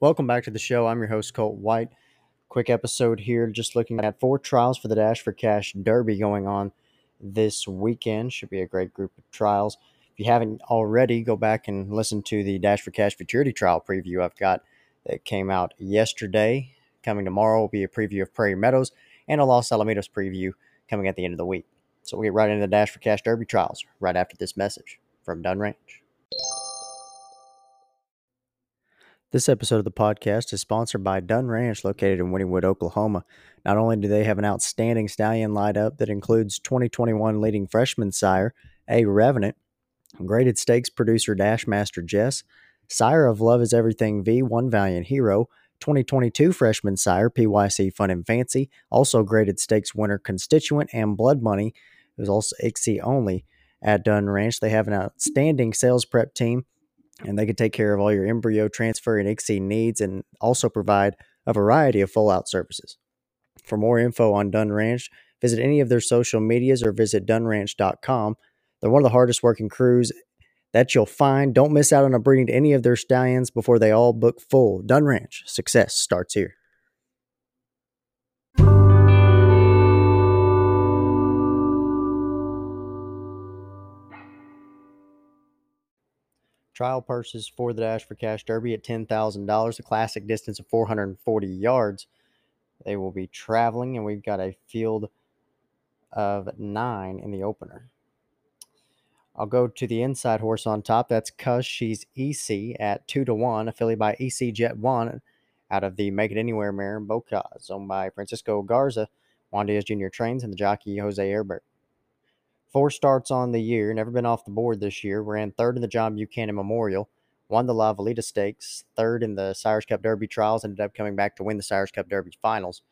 Welcome back to the show. I'm your host, Colt White. Quick episode here, just looking at four trials for the Dash for Cash Derby going on this weekend. Should be a great group of trials. If you haven't already, go back and listen to the Dash for Cash Futurity trial preview I've got that came out yesterday. Coming tomorrow will be a preview of Prairie Meadows and a Los Alamitos preview coming at the end of the week. So we'll get right into the Dash for Cash Derby trials right after this message from Dunn This episode of the podcast is sponsored by Dunn Ranch, located in Wynnewood, Oklahoma. Not only do they have an outstanding stallion lineup that includes 2021 leading freshman sire, A. Revenant, graded stakes producer Dashmaster Jess, sire of Love is Everything V, One Valiant Hero, 2022 freshman sire PYC Fun and Fancy, also graded stakes winner Constituent and Blood Money, who's also ICSI only at Dunn Ranch. They have an outstanding sales prep team and they can take care of all your embryo transfer and ICSI needs and also provide a variety of full out services. For more info on Dunn Ranch, visit any of their social medias or visit dunnranch.com. They're one of the hardest working crews that you'll find. Don't miss out on a breeding to any of their stallions before they all book full. Dunn Ranch, success starts here. Trial purses for the Dash for Cash Derby at $10,000, a classic distance of 440 yards. They will be traveling, and we've got a field of nine in the opener. I'll go to the inside horse on top. That's Cuz She's EC at 2 to 1, affiliated by EC Jet 1 out of the Make It Anywhere mare in Bocas, owned by Francisco Garza. Juan Diaz Jr. trains and the jockey Jose Herbert. Four starts on the year, never been off the board this year. Ran third in the John Buchanan Memorial, won the La Valita Stakes, third in the Sires Cup Derby trials, ended up coming back to win the Sires Cup Derby finals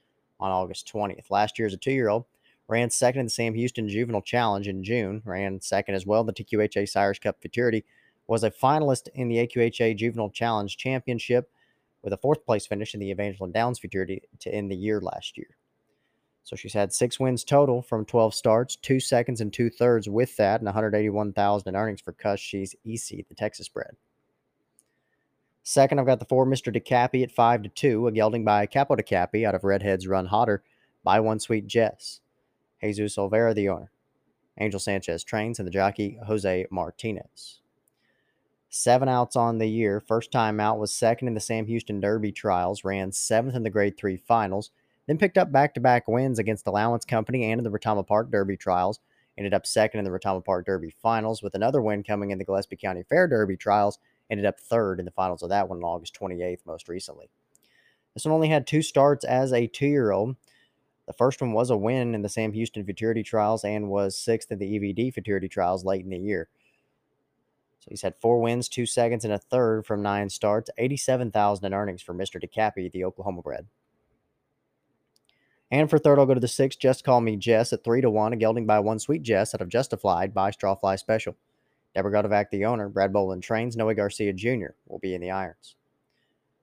on August 20th. Last year as a two year old, ran second in the Sam Houston Juvenile Challenge in June, ran second as well in the TQHA Sires Cup Futurity, was a finalist in the AQHA Juvenile Challenge Championship with a fourth place finish in the Evangeline Downs Futurity to end the year last year. So she's had six wins total from 12 starts, two seconds and two thirds with that, and 181,000 in earnings for Cuz She's EC, the Texas bred. Second, I've got the four Mr. DeCappy at five to two, a gelding by Capo DeCappy out of Redheads Run Hotter by One Sweet Jess. Jesus Olvera, the owner. Angel Sanchez trains, and the jockey Jose Martinez. Seven outs on the year. First time out was second in the Sam Houston Derby trials, ran seventh in the Grade 3 finals, then picked up back to back wins against Allowance Company and in the Retama Park Derby trials. Ended up second in the Retama Park Derby finals with another win coming in the Gillespie County Fair Derby trials. Ended up third in the finals of that one on August 28th, most recently. This one only had two starts as a two year old. The first one was a win in the Sam Houston Futurity Trials and was sixth in the EVD Futurity Trials late in the year. So he's had four wins, two seconds, and a third from nine starts. 87,000 in earnings for Mr. DeCappy, the Oklahoma bred. And for third, I'll go to the six. Just call me Jess at three to one. A gelding by one sweet Jess out of Justified by Strawfly Special. Deborah Gotovac, the owner. Brad Boland trains. Noe Garcia Jr. will be in the irons.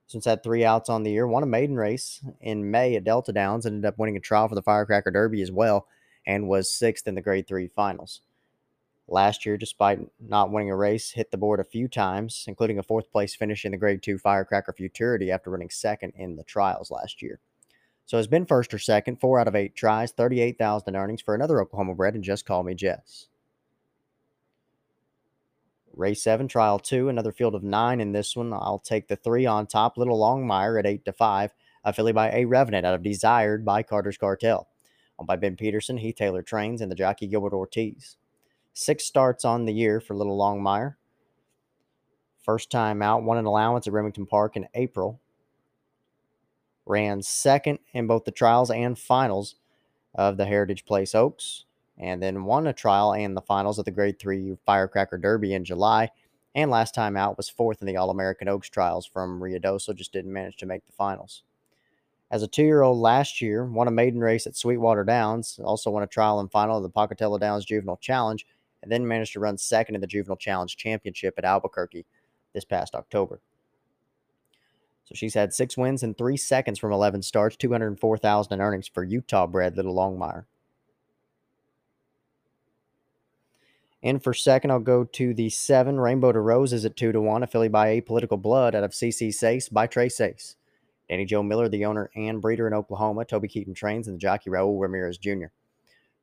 Since had three outs on the year, won a maiden race in May at Delta Downs, ended up winning a trial for the Firecracker Derby as well, and was sixth in the Grade Three finals. Last year, despite not winning a race, hit the board a few times, including a fourth place finish in the Grade Two Firecracker Futurity after running second in the trials last year. So has been first or second, four out of eight tries, 38,000 in earnings for another Oklahoma bred, and just call me Jess. Race seven, trial two, another field of nine in this one. I'll take the three on top, Little Longmire at eight to five, a filly by A Revenant out of Desired by Carter's Cartel. Owned by Ben Peterson, Heath Taylor trains, and the jockey Gilbert Ortiz. Six starts on the year for Little Longmire. First time out, won an allowance at Remington Park in April ran second in both the trials and finals of the Heritage Place Oaks, and then won a trial and the finals of the Grade 3 Firecracker Derby in July. And last time out was fourth in the All American Oaks trials from Ruidoso, just didn't manage to make the finals. As a two year old last year, won a maiden race at Sweetwater Downs, also won a trial and final of the Pocatello Downs Juvenile Challenge, and then managed to run second in the Juvenile Challenge Championship at Albuquerque this past October. So she's had six wins and three seconds from 11 starts, 204,000 in earnings for Utah bred Little Longmire. In for second, I'll go to the seven Rainbow to Roses at two to one, affiliated by Apollitical Blood out of CC Sace by Trey Sace. Danny Joe Miller, the owner and breeder in Oklahoma. Toby Keaton trains and the jockey Raul Ramirez Jr.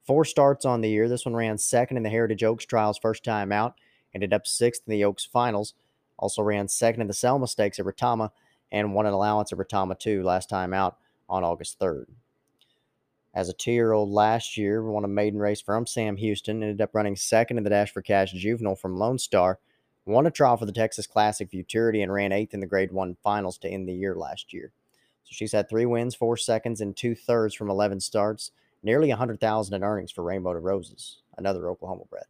Four starts on the year. This one ran second in the Heritage Oaks trials first time out, ended up sixth in the Oaks finals. Also ran second in the Selma Stakes at Retama and won an allowance at Retama too last time out on August 3rd. As a two year old last year, won a maiden race from Sam Houston, ended up running second in the Dash for Cash Juvenile from Lone Star, won a trial for the Texas Classic Futurity, and ran eighth in the Grade 1 finals to end the year last year. So she's had three wins, four seconds, and two thirds from 11 starts nearly 100000 in earnings for Rainbow to Roses, another Oklahoma bred.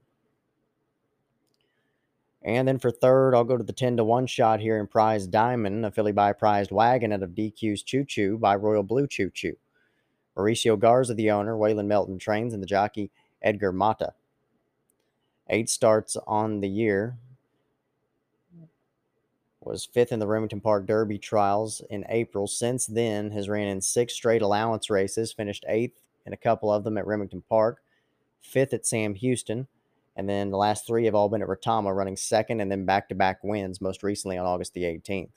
And then for third, I'll go to the 10 to 1 shot here in Prize Diamond, a filly by Prized Wagon out of DQ's Choo Choo by Royal Blue Choo Choo. Mauricio Garza, the owner, Waylon Melton trains, and the jockey Edgar Mata. Eight starts on the year. Was fifth in the Remington Park Derby trials in April. Since then, has ran in six straight allowance races, finished eighth in a couple of them at Remington Park, fifth at Sam Houston, and then the last three have all been at Retama, running second and then back to back wins, most recently on August the 18th.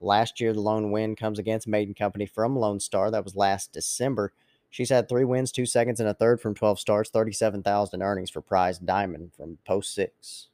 Last year, the lone win comes against Maiden Company from Lone Star. That was last December. She's had three wins, two seconds, and a third from 12 starts, 37,000 earnings for Prize Diamond from Post 6.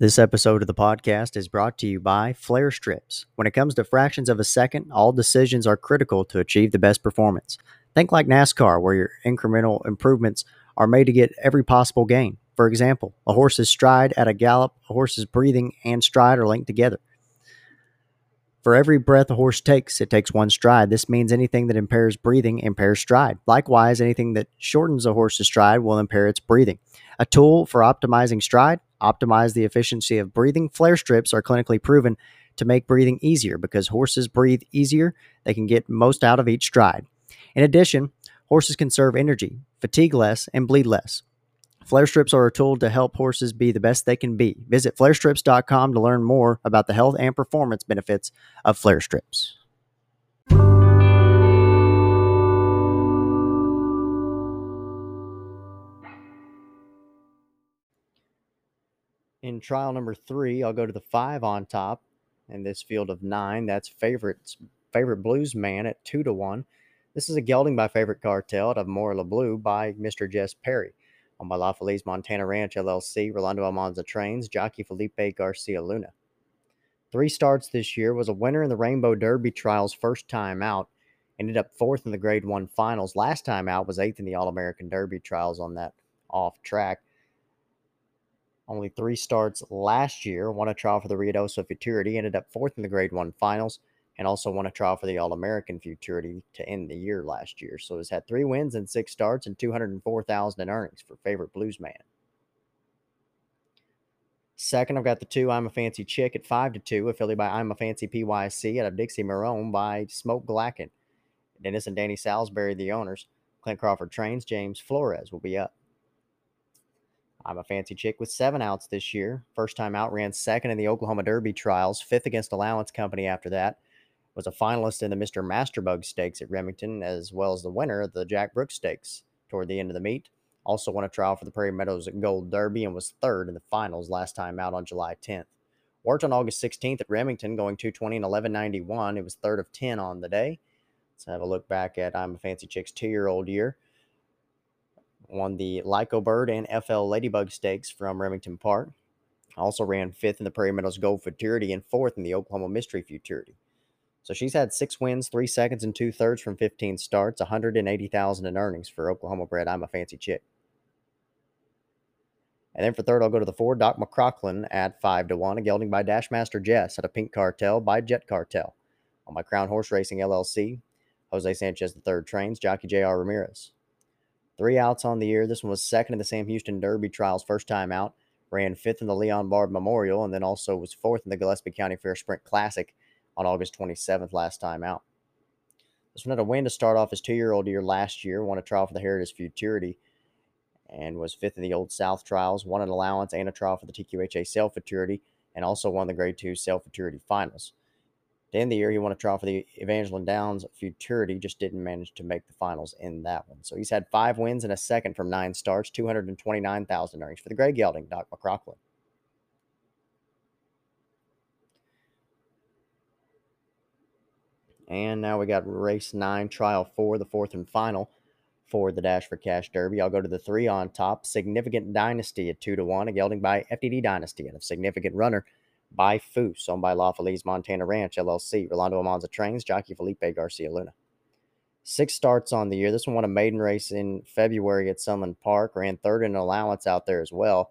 This episode of the podcast is brought to you by Flare Strips. When it comes to fractions of a second, all decisions are critical to achieve the best performance. Think like NASCAR, where your incremental improvements are made to get every possible gain. For example, a horse's stride at a gallop, a horse's breathing and stride are linked together. For every breath a horse takes, it takes one stride. This means anything that impairs breathing impairs stride. Likewise, anything that shortens a horse's stride will impair its breathing. A tool for optimizing stride, optimize the efficiency of breathing. Flare strips are clinically proven to make breathing easier because horses breathe easier. They can get most out of each stride. In addition, horses conserve energy, fatigue less, and bleed less. Flare strips are a tool to help horses be the best they can be. Visit flarestrips.com to learn more about the health and performance benefits of flare strips. In trial number three, I'll go to the five on top in this field of nine. That's favorites, favorite blues man at two to one. This is a gelding by favorite cartel out of Morla Blue by Mr. Jess Perry on by La Feliz Montana Ranch LLC, Rolando Almanza Trains, jockey Felipe Garcia Luna. Three starts this year, was a winner in the Rainbow Derby trials first time out, ended up fourth in the Grade 1 finals. Last time out was eighth in the All American Derby trials on that off track. Only three starts last year, won a trial for the Ruidoso Futurity, ended up fourth in the Grade 1 finals, and also won a trial for the All American Futurity to end the year last year. So has had three wins and six starts and 204000 in earnings for favorite blues man. Second, I've got the two I'm a Fancy Chick at 5 to 2, affiliated by I'm a Fancy PYC out of Dixie Marone by Smoke Glacken. Dennis and Danny Salisbury, the owners. Clint Crawford trains. James Flores will be up. I'm a fancy chick with seven outs this year. First time out, ran second in the Oklahoma Derby trials, fifth against Allowance Company after that was a finalist in the Mr. Masterbug Stakes at Remington, as well as the winner of the Jack Brooks Stakes toward the end of the meet. Also won a trial for the Prairie Meadows Gold Derby and was third in the finals last time out on July 10th. Worked on August 16th at Remington, going 220 and 1191. It was third of 10 on the day. Let's have a look back at I'm a Fancy Chick's two year old year. Won the Lyco Bird and FL Ladybug Stakes from Remington Park. Also ran fifth in the Prairie Meadows Gold Futurity and fourth in the Oklahoma Mystery Futurity. So she's had six wins, three seconds, and two thirds from 15 starts, 180,000 in earnings for Oklahoma bred. I'm a fancy chick. And then for third, I'll go to the four, Doc McCrocklin at five to one, a gelding by Dashmaster Jess at a Pink Cartel by Jet Cartel. On my Crown Horse Racing LLC, Jose Sanchez the third trains, jockey J.R. Ramirez. Three outs on the year. This one was second in the Sam Houston Derby trials, first time out. Ran fifth in the Leon Bard Memorial, and then also was fourth in the Gillespie County Fair Sprint Classic on August 27th last time out. This one had a win to start off his two year old year last year, won a trial for the Heritage Futurity, and was fifth in the Old South trials, won an allowance and a trial for the TQHA Sale Futurity, and also won the Grade 2 Sale Futurity finals. To end the year, he won a trial for the Evangeline Downs Futurity, just didn't manage to make the finals in that one. So he's had five wins and a second from nine starts, 229,000 earnings for the Grey Gelding, Doc McCrocklin. And now we got race nine, trial four, the fourth and final for the Dash for Cash Derby. I'll go to the three on top. Significant Dynasty at two to one, a gelding by FDD Dynasty, and a significant runner by Foose, owned by La Feliz Montana Ranch LLC. Rolando Almanza trains, jockey Felipe Garcia Luna. Six starts on the year. This one won a maiden race in February at Sunland Park, ran third in an allowance out there as well.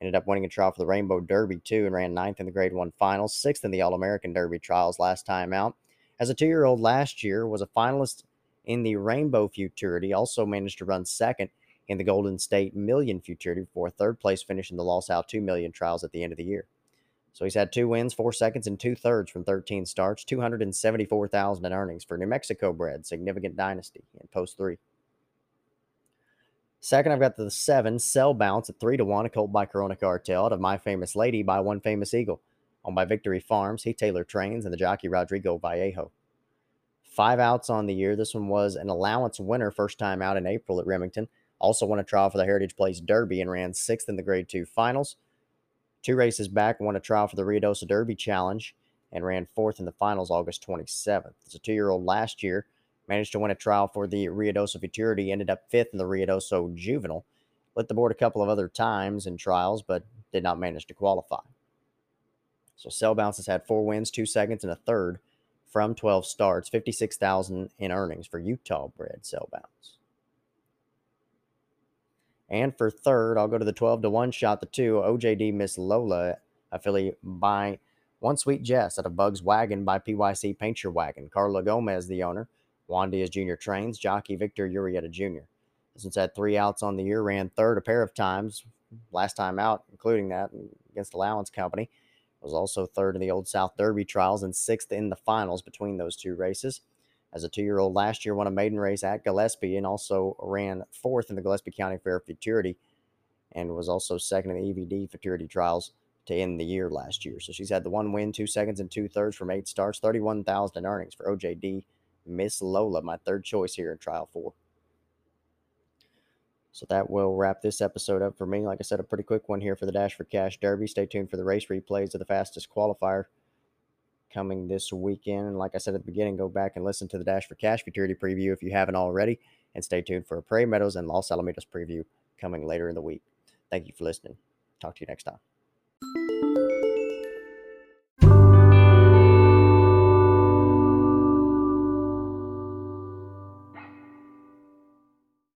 Ended up winning a trial for the Rainbow Derby too, and ran ninth in the Grade One finals, sixth in the All American Derby trials last time out. As a two year old last year, was a finalist in the Rainbow Futurity, also managed to run second in the Golden State Million Futurity before third place finish in the Los Al 2 Million trials at the end of the year. So he's had two wins, four seconds, and two thirds from 13 starts, 274,000 in earnings for New Mexico bred, significant dynasty in post three. Second, I've got the seven, Cell Bounce at three to one, a colt by Corona Cartel out of My Famous Lady by One Famous Eagle. Owned by Victory Farms, Heath Taylor trains, and the jockey Rodrigo Vallejo. Five outs on the year. This one was an allowance winner, first time out in April at Remington. Also won a trial for the Heritage Place Derby and ran sixth in the Grade 2 finals. Two races back, won a trial for the Ruidoso Derby Challenge and ran fourth in the finals August 27th. As a two year old last year, managed to win a trial for the Ruidoso Futurity, ended up fifth in the Ruidoso Juvenile. Lit the board a couple of other times in trials, but did not manage to qualify. So Cell Bounce has had four wins, two seconds, and a third from 12 starts, 56,000 in earnings for Utah bred Cell Bounce. And for third, I'll go to the 12 to 1 shot, the two, OJD Miss Lola, affiliate by One Sweet Jess at a Bugs Wagon by PYC Paint Your Wagon. Carla Gomez, the owner. Juan Diaz Jr. trains. Jockey Victor Urieta Jr. Since had three outs on the year, ran third a pair of times. Last time out, including that against Allowance Company. Was also third in the Old South Derby trials and sixth in the finals between those two races as a two year old last year, won a maiden race at Gillespie and also ran fourth in the Gillespie County Fair Futurity and was also second in the EVD Futurity trials to end the year last year. So she's had the one win, two seconds, and two thirds from eight starts, 31,000 in earnings for OJD. Miss Lola, my third choice here in trial four. So that will wrap this episode up for me. Like I said, a pretty quick one here for the Dash for Cash Derby. Stay tuned for the race replays of the fastest qualifier coming this weekend. And like I said at the beginning, go back and listen to the Dash for Cash Futurity preview if you haven't already. And stay tuned for a Prairie Meadows and Los Alamitos preview coming later in the week. Thank you for listening. Talk to you next time.